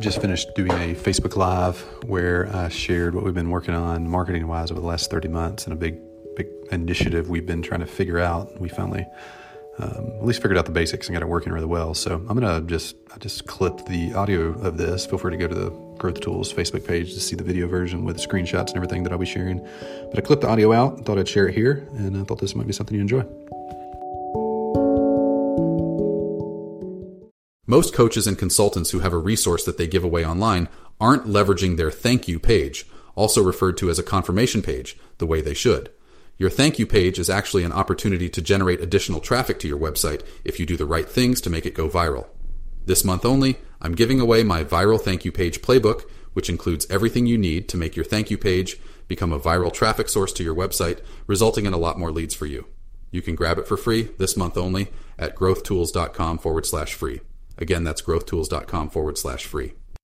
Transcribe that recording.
just finished doing a Facebook Live where I shared what we've been working on marketing wise over the last 30 months and a big, big initiative we've been trying to figure out. We finally um, at least figured out the basics and got it working really well. So I'm gonna just I just clipped the audio of this. Feel free to go to the Growth Tools Facebook page to see the video version with screenshots and everything that I'll be sharing. But I clipped the audio out, thought I'd share it here, and I thought this might be something you enjoy. Most coaches and consultants who have a resource that they give away online aren't leveraging their thank you page, also referred to as a confirmation page, the way they should. Your thank you page is actually an opportunity to generate additional traffic to your website if you do the right things to make it go viral. This month only, I'm giving away my viral thank you page playbook, which includes everything you need to make your thank you page become a viral traffic source to your website, resulting in a lot more leads for you. You can grab it for free this month only at growthtools.com forward slash free. Again, that's growthtools.com forward slash free.